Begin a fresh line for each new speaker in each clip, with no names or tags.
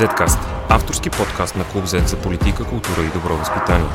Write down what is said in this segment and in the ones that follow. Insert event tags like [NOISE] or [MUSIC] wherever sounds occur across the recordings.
Zcast – авторски подкаст на Клуб Z за политика, култура и добро възпитание.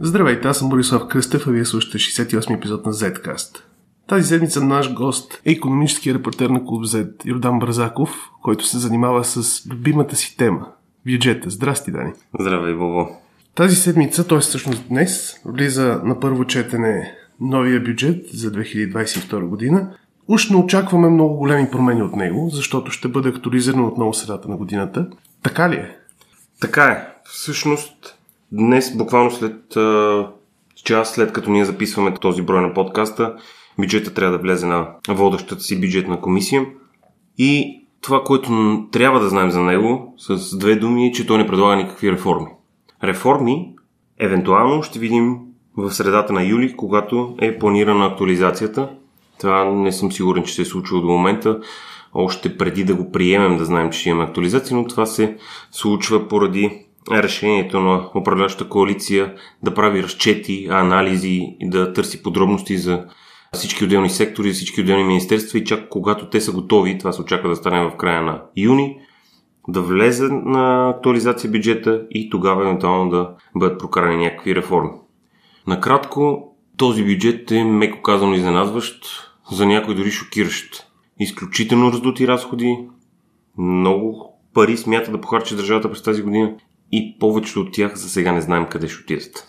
Здравейте, аз съм Борислав Кръстев, а вие слушате 68 епизод на Zcast. Тази седмица наш гост е економически репортер на Клуб Z Йордан Бързаков, който се занимава с любимата си тема – бюджета. Здрасти, Дани.
Здравей, Боbo.
Тази седмица, т.е. всъщност днес, влиза на първо четене новия бюджет за 2022 година. Уж не очакваме много големи промени от него, защото ще бъде актуализиран отново средата на годината. Така ли е?
Така е. Всъщност, днес, буквално след а, час, след като ние записваме този брой на подкаста, бюджета трябва да влезе на водещата си бюджетна комисия. И това, което трябва да знаем за него, с две думи, е, че той не предлага никакви реформи. Реформи, евентуално, ще видим в средата на юли, когато е планирана актуализацията. Това не съм сигурен, че се е случило до момента. Още преди да го приемем да знаем, че ще имаме актуализация, но това се случва поради решението на управляващата коалиция да прави разчети, анализи и да търси подробности за всички отделни сектори, за всички отделни министерства и чак когато те са готови, това се очаква да стане в края на юни, да влезе на актуализация бюджета и тогава евентуално да бъдат прокарани някакви реформи. Накратко, този бюджет е меко казано изненадващ, за някой дори шокиращ. Изключително раздути разходи, много пари смята да похарчи държавата през тази година и повечето от тях за сега не знаем къде ще отидат.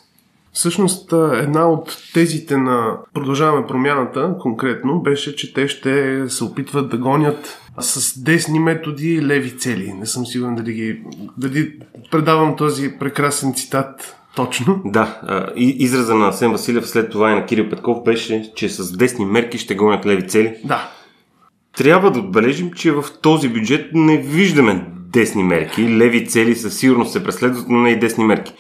Всъщност, една от тезите на Продължаваме промяната, конкретно, беше, че те ще се опитват да гонят с десни методи леви цели. Не съм сигурен дали ги... Дали предавам този прекрасен цитат точно.
Да, израза на Сен Василев след това и на Кирил Петков беше, че с десни мерки ще гонят леви цели.
Да.
Трябва да отбележим, че в този бюджет не виждаме десни мерки. Леви цели със сигурност се преследват, но не и десни мерки.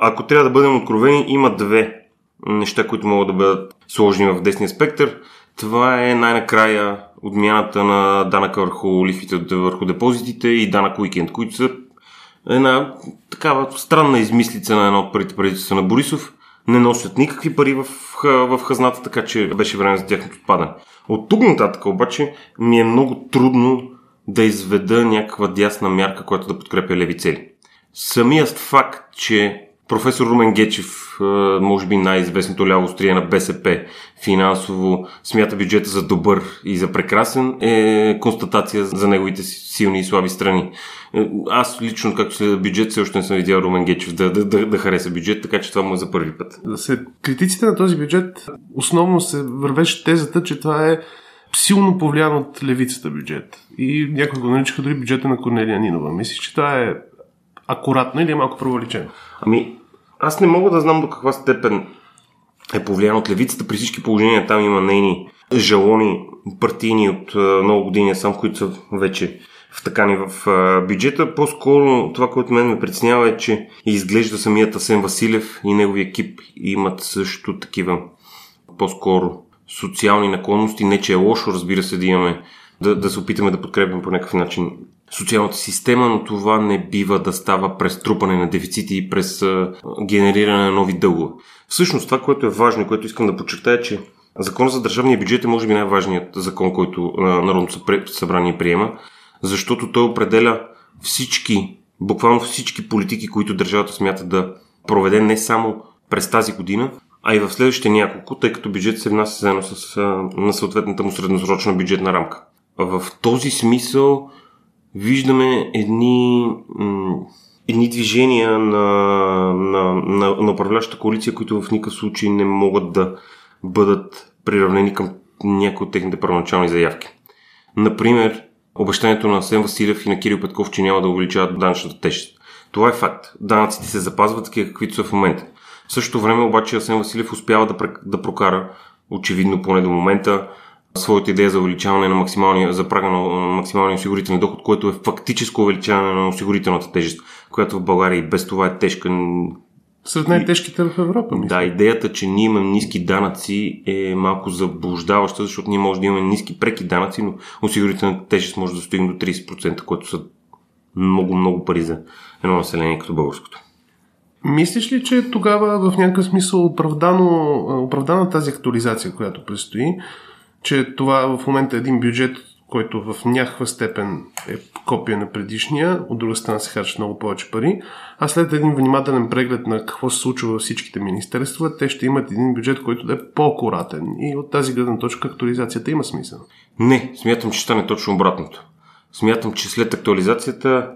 Ако трябва да бъдем откровени, има две неща, които могат да бъдат сложени в десния спектър. Това е най-накрая отмяната на данъка върху лихвите върху депозитите и данък уикенд, които са една такава странна измислица на едно от първите правителства на Борисов. Не носят никакви пари в, в хазната, така че беше време за тяхното отпадане. От тук нататък обаче ми е много трудно да изведа някаква дясна мярка, която да подкрепя леви цели. Самият факт, че професор Румен Гечев, може би най-известното ляво острие на БСП, финансово смята бюджета за добър и за прекрасен, е констатация за неговите силни и слаби страни. Е, аз лично, както следа бюджет, все още не съм видял Румен Гечев да, да, да, да хареса бюджет, така че това му е за първи път.
След критиците на този бюджет основно се вървеше тезата, че това е силно повлиян от левицата бюджет. И някои го наричаха дори бюджета на Корнелия Нинова. Мислиш, че това е акуратно или е малко проваличено?
Ами, аз не мога да знам до каква степен е повлиян от левицата. При всички положения там има нейни жалони партийни от много години, сам които са вече втъкани в бюджета. По-скоро това, което мен ме притеснява е, че изглежда самият Асен Василев и негови екип имат също такива по-скоро социални наклонности. Не, че е лошо, разбира се, да имаме да, да се опитаме да подкрепим по някакъв начин социалната система, но това не бива да става през трупане на дефицити и през генериране на нови дългове. Всъщност това, което е важно и което искам да подчертая, е, че Закон за държавния бюджет е може би най-важният закон, който Народното събрание приема, защото той определя всички, буквално всички политики, които държавата смята да проведе не само през тази година, а и в следващите няколко, тъй като бюджет се внася заедно с на съответната му средносрочна бюджетна рамка. В този смисъл виждаме едни, едни движения на, на, на, на управляващата коалиция, които в никакъв случай не могат да бъдат приравнени към някои от техните първоначални заявки. Например, обещанието на Сен Василев и на Кирил Петков, че няма да увеличават данъчната тежест. Това е факт. Данъците се запазват такива, каквито са в момента. В същото време обаче Асен Василев успява да, да прокара, очевидно поне до момента, своята идея за увеличаване на максималния, за прага на максималния осигурителен доход, което е фактическо увеличаване на осигурителната тежест, която в България и без това е тежка.
Сред най-тежките в Европа.
Мисля. Да, идеята, че ние имаме ниски данъци е малко заблуждаваща, защото ние може да имаме ниски преки данъци, но осигурителната тежест може да стигне до 30%, което са много, много пари за едно население като българското.
Мислиш ли, че тогава в някакъв смисъл оправдано, оправдана тази актуализация, която предстои, че това в момента е един бюджет, който в някаква степен е копия на предишния, от друга страна се харчат много повече пари, а след един внимателен преглед на какво се случва във всичките министерства, те ще имат един бюджет, който да е по-акуратен. И от тази гледна точка актуализацията има смисъл.
Не, смятам, че стане точно обратното. Смятам, че след актуализацията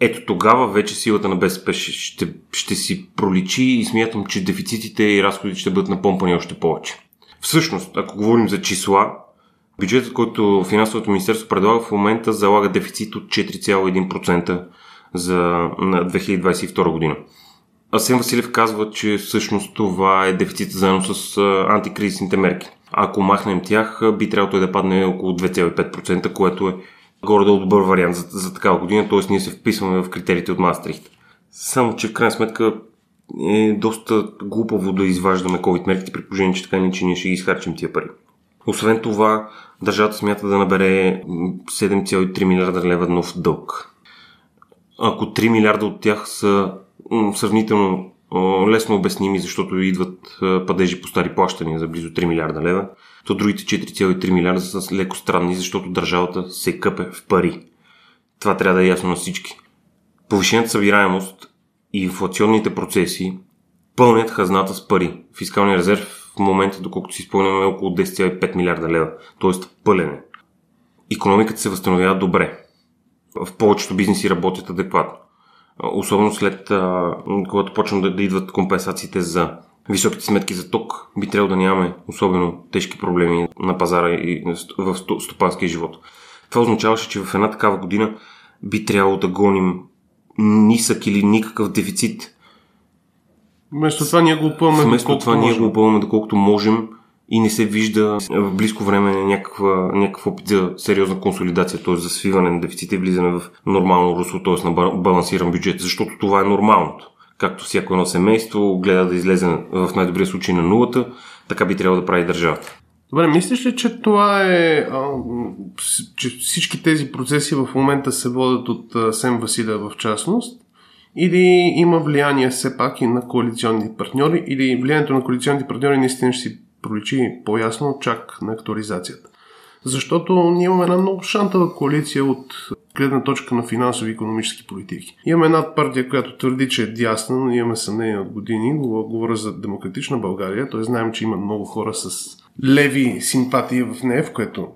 ето тогава вече силата на БСП ще, ще си проличи и смятам, че дефицитите и разходите ще бъдат напомпани още повече. Всъщност, ако говорим за числа, бюджетът, който финансовото министерство предлага в момента залага дефицит от 4,1% за 2022 година. Асен Василев казва, че всъщност това е дефицит заедно с антикризисните мерки. Ако махнем тях, би трябвало той да падне около 2,5%, което е горе-долу добър вариант за, за такава година, т.е. ние се вписваме в критериите от Мастрихт. Само, че в крайна сметка е доста глупаво да изваждаме COVID мерките при положение, че така не, че ние ще ги изхарчим тия пари. Освен това, държавата смята да набере 7,3 милиарда лева нов дълг. Ако 3 милиарда от тях са сравнително лесно обясними, защото идват падежи по стари плащания за близо 3 милиарда лева, то другите 4,3 милиарда са леко странни, защото държавата се къпе в пари. Това трябва да е ясно на всички. Повишената събираемост и инфлационните процеси пълнят хазната с пари. Фискалния резерв в момента, доколкото си спомняме, е около 10,5 милиарда лева, т.е. пълене. Економиката се възстановява добре. В повечето бизнеси работят адекватно. Особено след когато почнат да, да идват компенсациите за високите сметки за ток, би трябвало да нямаме особено тежки проблеми на пазара и в стопанския живот. Това означаваше, че в една такава година би трябвало да гоним нисък или никакъв дефицит.
Вместо това ние го опълваме
Вместо това ние го опълваме доколкото можем и не се вижда в близко време някаква, някакъв опит за сериозна консолидация, т.е. за свиване на дефицита и влизане в нормално русло, т.е. на балансиран бюджет, защото това е нормалното както всяко едно семейство гледа да излезе в най-добрия случай на нулата, така би трябвало да прави държавата.
Добре, мислиш ли, че това е, а, че всички тези процеси в момента се водят от Сем Василя в частност? Или има влияние все пак и на коалиционни партньори? Или влиянието на коалиционните партньори наистина ще си проличи по-ясно чак на актуализацията? Защото ние имаме една много шантава коалиция от гледна точка на финансови и економически политики. Имаме една партия, която твърди, че е дясна, но имаме съмнение от години. Говоря за демократична България, т.е. знаем, че има много хора с леви симпатии в нея, в което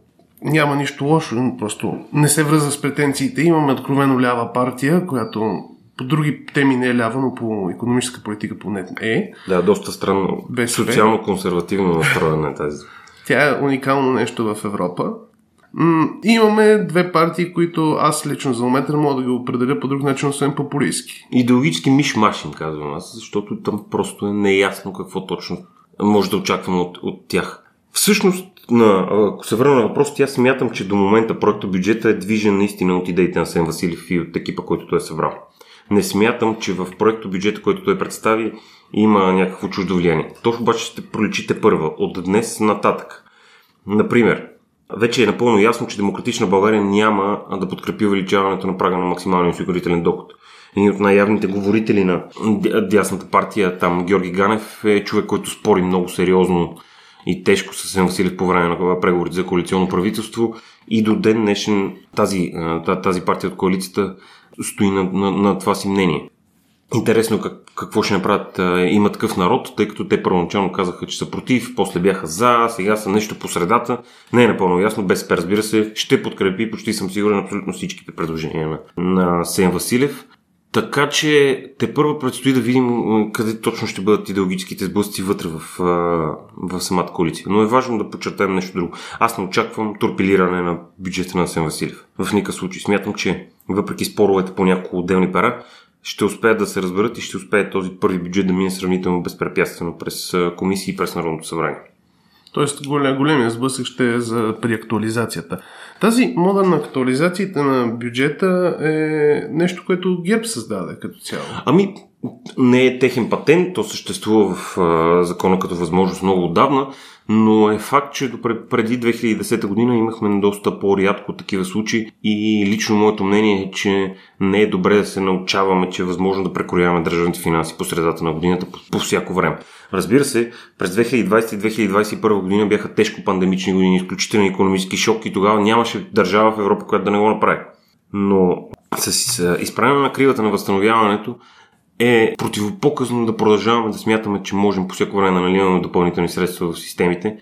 няма нищо лошо, просто не се връзва с претенциите. Имаме откровено лява партия, която по други теми не е лява, но по економическа политика поне е.
Да, доста странно. Социално консервативно настроена е тази.
Тя е уникално нещо в Европа. М- имаме две партии, които аз лично за момента мога да ги определя по друг начин, освен популистски.
Идеологически миш-маш им казвам аз, защото там просто е неясно какво точно може да очакваме от, от тях. Всъщност, на, ако се върна на въпрос, тя смятам, че до момента проекта бюджета е движен наистина от идеите на Сен Василев и от екипа, който той е събрал. Не смятам, че в проекто бюджета, който той представи, има някакво чуждо влияние. То обаче ще проличите първа, от днес нататък. Например, вече е напълно ясно, че Демократична България няма да подкрепи увеличаването на прага на максималния осигурителен доход. Един от най-явните говорители на дясната партия, там Георги Ганев, е човек, който спори много сериозно и тежко с Сен Василев по време на преговорите за коалиционно правителство. И до ден днешен тази, тази партия от коалицията стои на, на, на това си мнение. Интересно как, какво ще направят има такъв народ, тъй като те първоначално казаха, че са против, после бяха за, сега са нещо по средата. Не е напълно ясно, без разбира се, ще подкрепи, почти съм сигурен, абсолютно всичките предложения на, на Сен Василев. Така че те първо предстои да видим къде точно ще бъдат идеологическите сблъсъци вътре в, в самата коалиция. Но е важно да подчертаем нещо друго. Аз не очаквам торпилиране на бюджета на Сен Василев. В никакъв случай. Смятам, че въпреки споровете по няколко отделни пара, ще успеят да се разберат и ще успее този първи бюджет да мине сравнително безпрепятствено през комисии и през Народното събрание.
Тоест голем, големия сблъсък ще е за, при актуализацията. Тази мода на актуализацията на бюджета е нещо, което ГЕРБ създаде като цяло.
Ами, не е техен патент, то съществува в а, закона като възможност много отдавна, но е факт, че преди 2010 година имахме доста по-рядко такива случаи и лично моето мнение е, че не е добре да се научаваме, че е възможно да прекрояваме държавните финанси по средата на годината по, по всяко време. Разбира се, през 2020 и 2021 година бяха тежко пандемични години, изключителен економически шок и тогава нямаше държава в Европа, която да не го направи. Но с изправяне на кривата на възстановяването е противопоказно да продължаваме да смятаме, че можем по всяко време да наливаме допълнителни средства в системите,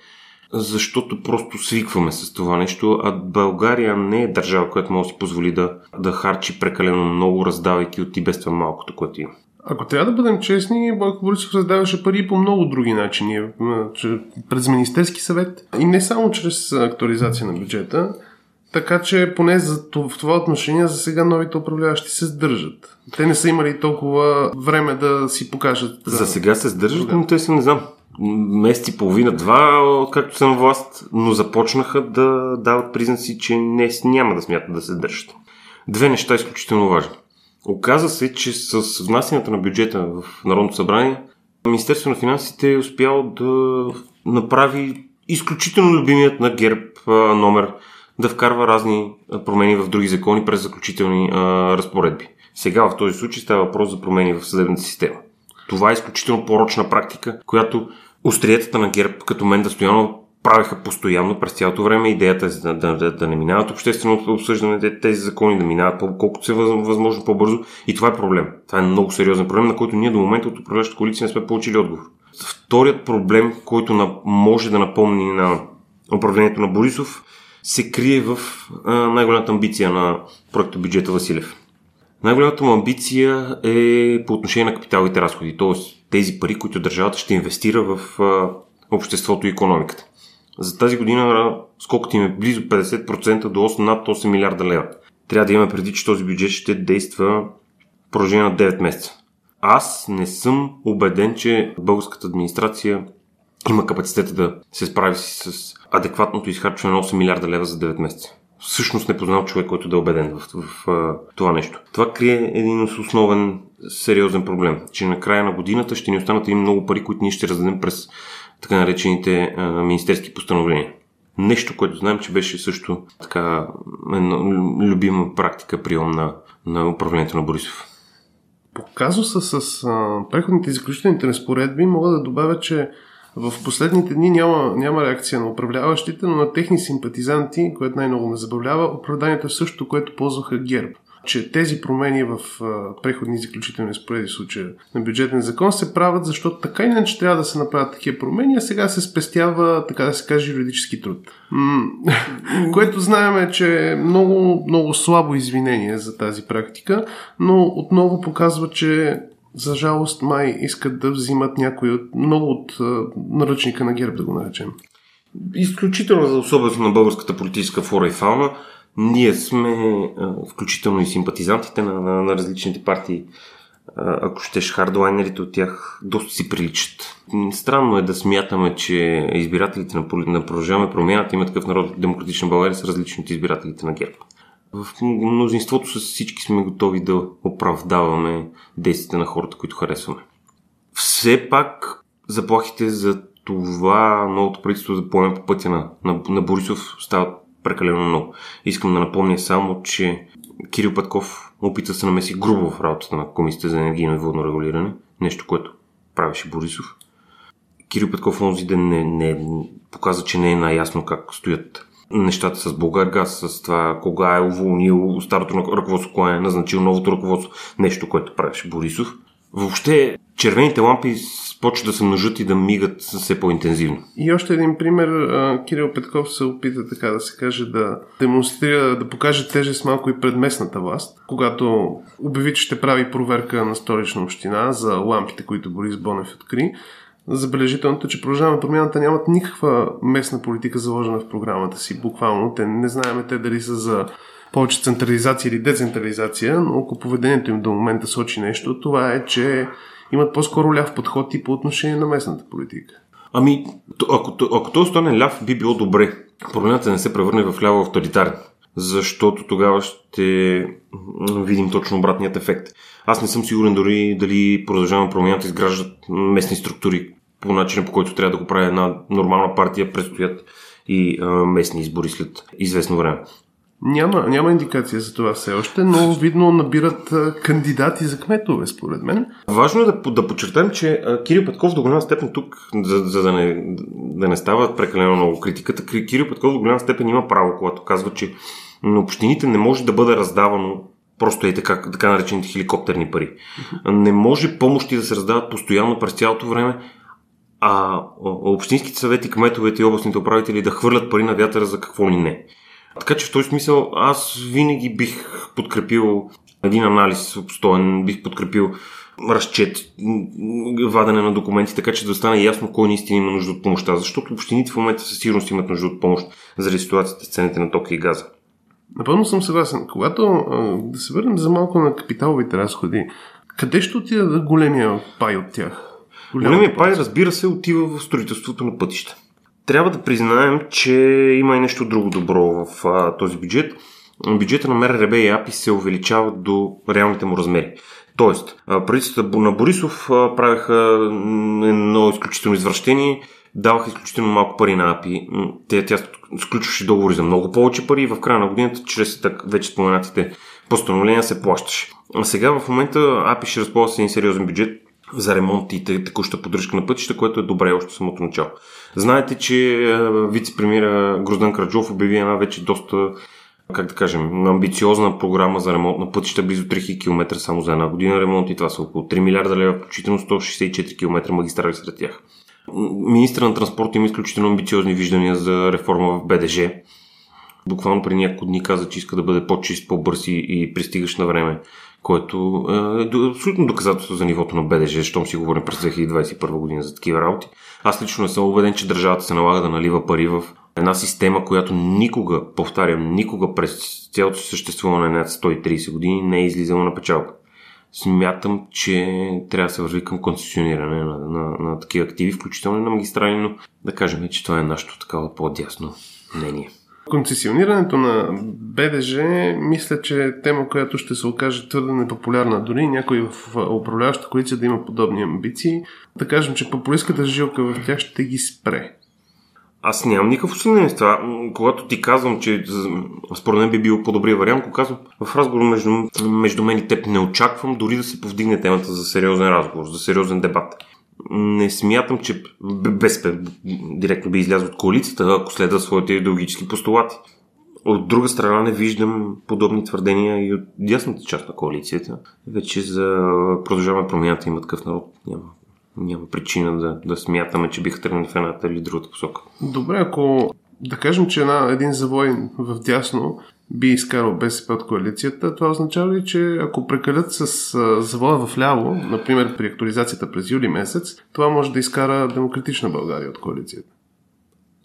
защото просто свикваме с това нещо, а България не е държава, която може да си позволи да, да харчи прекалено много, раздавайки от и без това малкото, което има.
Ако трябва да бъдем честни, Бойко Борисов раздаваше пари по много други начини. През Министерски съвет и не само чрез актуализация на бюджета, така че поне за в това отношение за сега новите управляващи се сдържат. Те не са имали толкова време да си покажат.
За сега се сдържат, но те са, не знам, месец и половина-два, както съм власт, но започнаха да дават признаци, че не, няма да смятат да се държат. Две неща изключително важни. Оказа се, че с внасянето на бюджета в Народното събрание, Министерство на финансите е успяло да направи изключително любимият на ГЕРБ номер да вкарва разни промени в други закони през заключителни а, разпоредби. Сега в този случай става въпрос за промени в съдебната система. Това е изключително порочна практика, която остриетата на ГЕРБ, като мен да Стоянов, правиха постоянно през цялото време. Идеята е да, да, да, да не минават обществено обсъждане тези закони, да минават колкото се възможно по-бързо. И това е проблем. Това е много сериозен проблем, на който ние до момента от управляващата коалиция не сме получили отговор. Вторият проблем, който на, може да напомни на управлението на Борисов, се крие в най-голямата амбиция на проекта бюджета Василев. Най-голямата му амбиция е по отношение на капиталовите разходи, т.е. тези пари, които държавата ще инвестира в обществото и економиката. За тази година скокът им е близо 50% до 8, над 8 милиарда лева. Трябва да имаме преди, че този бюджет ще действа в продължение на 9 месеца. Аз не съм убеден, че българската администрация има капацитета да се справи с адекватното изхарчване на 8 милиарда лева за 9 месеца. Всъщност не познавам човек, който да е убеден в, в, в, в това нещо. Това крие един основен сериозен проблем, че на края на годината ще ни останат и много пари, които ние ще раздадем през така наречените а, министерски постановления. Нещо, което знаем, че беше също така една любима практика, прием на, на управлението на Борисов.
По казуса с а, преходните и заключителните разпоредби мога да добавя, че в последните дни няма, няма реакция на управляващите, но на техни симпатизанти, което най-много ме забавлява, оправданието е също, което ползваха ГЕРБ че тези промени в преходни и заключителни спореди в случая на бюджетен закон се правят, защото така иначе трябва да се направят такива промени, а сега се спестява, така да се каже, юридически труд. [LAUGHS] което знаем е, че е много, много слабо извинение за тази практика, но отново показва, че за жалост май искат да взимат някои от, много от наръчника на ГЕРБ, да го наречем.
Изключително за особено на българската политическа фора и фауна, ние сме, включително и симпатизантите на, на, на различните партии, ако щеш хардлайнерите от тях, доста си приличат. Странно е да смятаме, че избирателите на, на Продължаваме промяната има такъв народ демократична България са различни от избирателите на ГЕРБ. В мнозинството с всички сме готови да оправдаваме действията на хората, които харесваме. Все пак заплахите за това новото правителство да поеме по пътя на, на, на Борисов стават прекалено много. Искам да напомня само, че Кирил Петков опита се намеси грубо в работата на Комисията за енергийно и водно регулиране, нещо, което правеше Борисов. Кирил Петков онзи ден не, не, показа, че не е най-ясно как стоят нещата с Българгаз, с това кога е уволнил старото ръководство, кога е назначил новото ръководство, нещо, което правеше Борисов. Въобще червените лампи почват да се множат и да мигат все по-интензивно.
И още един пример. Кирил Петков се опита, така да се каже, да демонстрира, да покаже тежест малко и пред местната власт, когато обяви, че ще прави проверка на столична община за лампите, които Борис Бонев откри. Забележителното, че продължаваме промяната нямат никаква местна политика заложена в програмата си. Буквално. Те не знаем те дали са за повече централизация или децентрализация, но ако поведението им до момента сочи нещо, това е, че имат по-скоро ляв подход и по отношение на местната политика.
Ами, ако, ако той стане ляв, би било добре. Промяната не се превърне в ляво авторитарен. Защото тогава ще видим точно обратният ефект. Аз не съм сигурен дори дали продължавам промяната изграждат местни структури по начина по който трябва да го прави една нормална партия, предстоят и а, местни избори след известно време.
Няма, няма индикация за това все още, но видно набират кандидати за кметове, според мен.
Важно е да, да подчертаем, че Кирил Петков до голяма степен тук, за, за да, не, да не става прекалено много критиката, Кирил Петков до голяма степен има право, когато казва, че на общините не може да бъде раздавано просто е така, така наречените хеликоптерни пари. Не може помощи да се раздават постоянно през цялото време, а общинските съвети, кметовете и областните управители да хвърлят пари на вятъра за какво ли не. Така че в този смисъл аз винаги бих подкрепил един анализ обстоен, бих подкрепил разчет, вадене на документи, така че да стане ясно кой наистина има нужда от помощта, защото общините в момента със сигурност имат нужда от помощ заради ситуацията с цените на тока и газа.
Напълно съм съгласен. Когато да се върнем за малко на капиталовите разходи, къде ще отида големия пай от тях?
Големия пай, разбира се, отива в строителството на пътища. Трябва да признаем, че има и нещо друго добро в а, този бюджет. Бюджета на МРРБ и АПИ се увеличава до реалните му размери. Тоест, правителствата на Борисов правиха едно изключително извращение, даваха изключително малко пари на АПИ. Тя, тя сключваше договори за много повече пари и в края на годината, чрез так, вече споменатите постановления, се плащаше. А сега в момента АПИ ще разполага с един сериозен бюджет за ремонт и текуща поддръжка на пътища, което е добре още самото начало. Знаете, че вице-премьера Гроздан Краджов обяви една вече доста как да кажем, амбициозна програма за ремонт на пътища, близо 3000 км само за една година ремонт и това са около 3 милиарда лева, включително 164 км магистрали сред тях. Министра на транспорта има изключително амбициозни виждания за реформа в БДЖ. Буквално при няколко дни каза, че иска да бъде по-чист, по-бърз и пристигаш на време, което е абсолютно доказателство за нивото на БДЖ, щом си говорим през 2021 година за такива работи. Аз лично не съм убеден, че държавата се налага да налива пари в една система, която никога, повтарям, никога през цялото съществуване на 130 години не е излизала на печалба. Смятам, че трябва да се върви към концесиониране на, на, на такива активи, включително и на магистрали, но да кажем, че това е нашето такава по-дясно мнение.
Концесионирането на БДЖ мисля, че е тема, която ще се окаже твърде непопулярна. Дори някой в управляващата коалиция да има подобни амбиции. Да кажем, че популистската жилка в тях ще ги спре.
Аз нямам никакъв съмнение с това. Когато ти казвам, че според мен би бил по-добрия вариант, го казвам в разговор между, между мен и теб не очаквам дори да се повдигне темата за сериозен разговор, за сериозен дебат. Не смятам, че БСП директно би излязъл от коалицията, ако следва своите идеологически постулати. От друга страна не виждам подобни твърдения и от дясната част на коалицията. Вече за продължаваме промяната има такъв народ. Няма няма причина да, да смятаме, че биха тръгнали в едната или другата посока.
Добре, ако да кажем, че една, един завой в дясно би изкарал БСП от коалицията, това означава ли, че ако прекалят с завоя в ляво, например при актуализацията през юли месец, това може да изкара Демократична България от коалицията?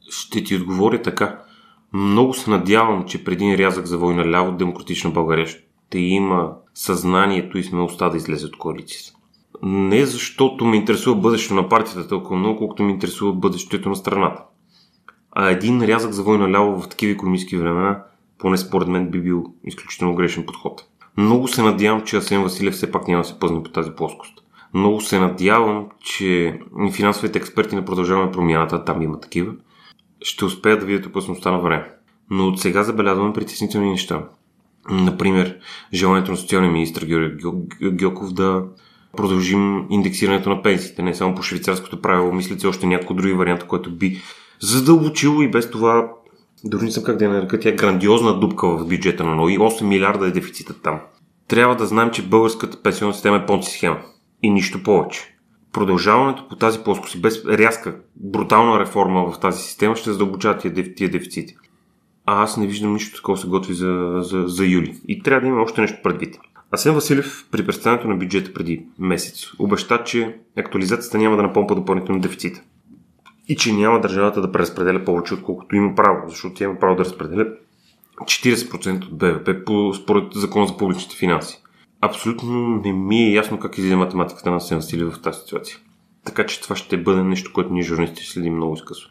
Ще ти отговоря така. Много се надявам, че преди рязък завой на ляво Демократична България ще има съзнанието и смелостта да излезе от коалицията не защото ме интересува бъдещето на партията толкова много, колкото ме интересува бъдещето на страната. А един рязък за война ляво в такива економически времена, поне според мен би бил изключително грешен подход. Много се надявам, че Асен Василев все пак няма да се пъзне по тази плоскост. Много се надявам, че финансовите експерти на продължаване промяната, там има такива, ще успеят да видят опасността на време. Но от сега забелязваме притеснителни неща. Например, желанието на социалния министр Гьоков да продължим индексирането на пенсиите, не само по швейцарското правило, мисля, че още някои други варианта, който би задълбочило и без това, дори не съм как да я нарека, тя е грандиозна дупка в бюджета на НОИ, 8 милиарда е дефицитът там. Трябва да знаем, че българската пенсионна система е понци схема и нищо повече. Продължаването по тази плоскост без рязка, брутална реформа в тази система ще задълбочава тия, тия дефицити. А аз не виждам нищо такова се готви за, за, за юли. И трябва да има още нещо предвид. Асен Василев при представянето на бюджета преди месец обеща, че актуализацията няма да напомпа допълнително дефицита. И че няма държавата да преразпределя повече, отколкото има право, защото тя има право да разпределя 40% от БВП по, според закон за публичните финанси. Абсолютно не ми е ясно как излиза математиката на Асен Василев в тази ситуация. Така че това ще бъде нещо, което ние журналисти следим много изкъсно.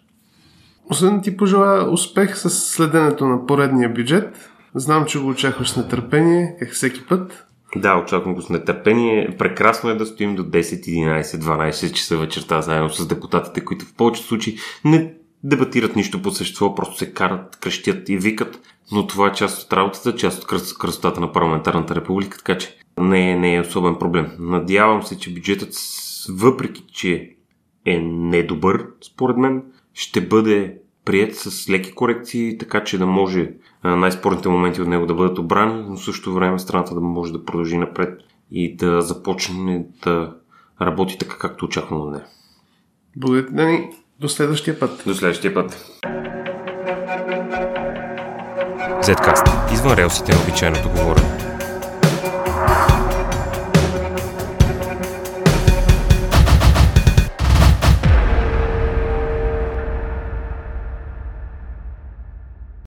Освен ти пожелая успех с следенето на поредния бюджет, Знам, че го очакваш с нетърпение, как всеки път.
Да, очаквам го с нетърпение. Прекрасно е да стоим до 10, 11, 12 часа вечерта заедно с депутатите, които в повечето случаи не дебатират нищо по същество, просто се карат, крещят и викат. Но това е част от работата, част от красотата на парламентарната република, така че не е, не е особен проблем. Надявам се, че бюджетът, въпреки че е недобър, според мен, ще бъде прият с леки корекции, така че да може най-спорните моменти от него да бъдат обрани, но в същото време страната да може да продължи напред и да започне да работи така, както очакваме от нея.
Благодаря, Дани. До следващия път.
До следващия път.
Zcast. Извън релсите на обичайното говорене.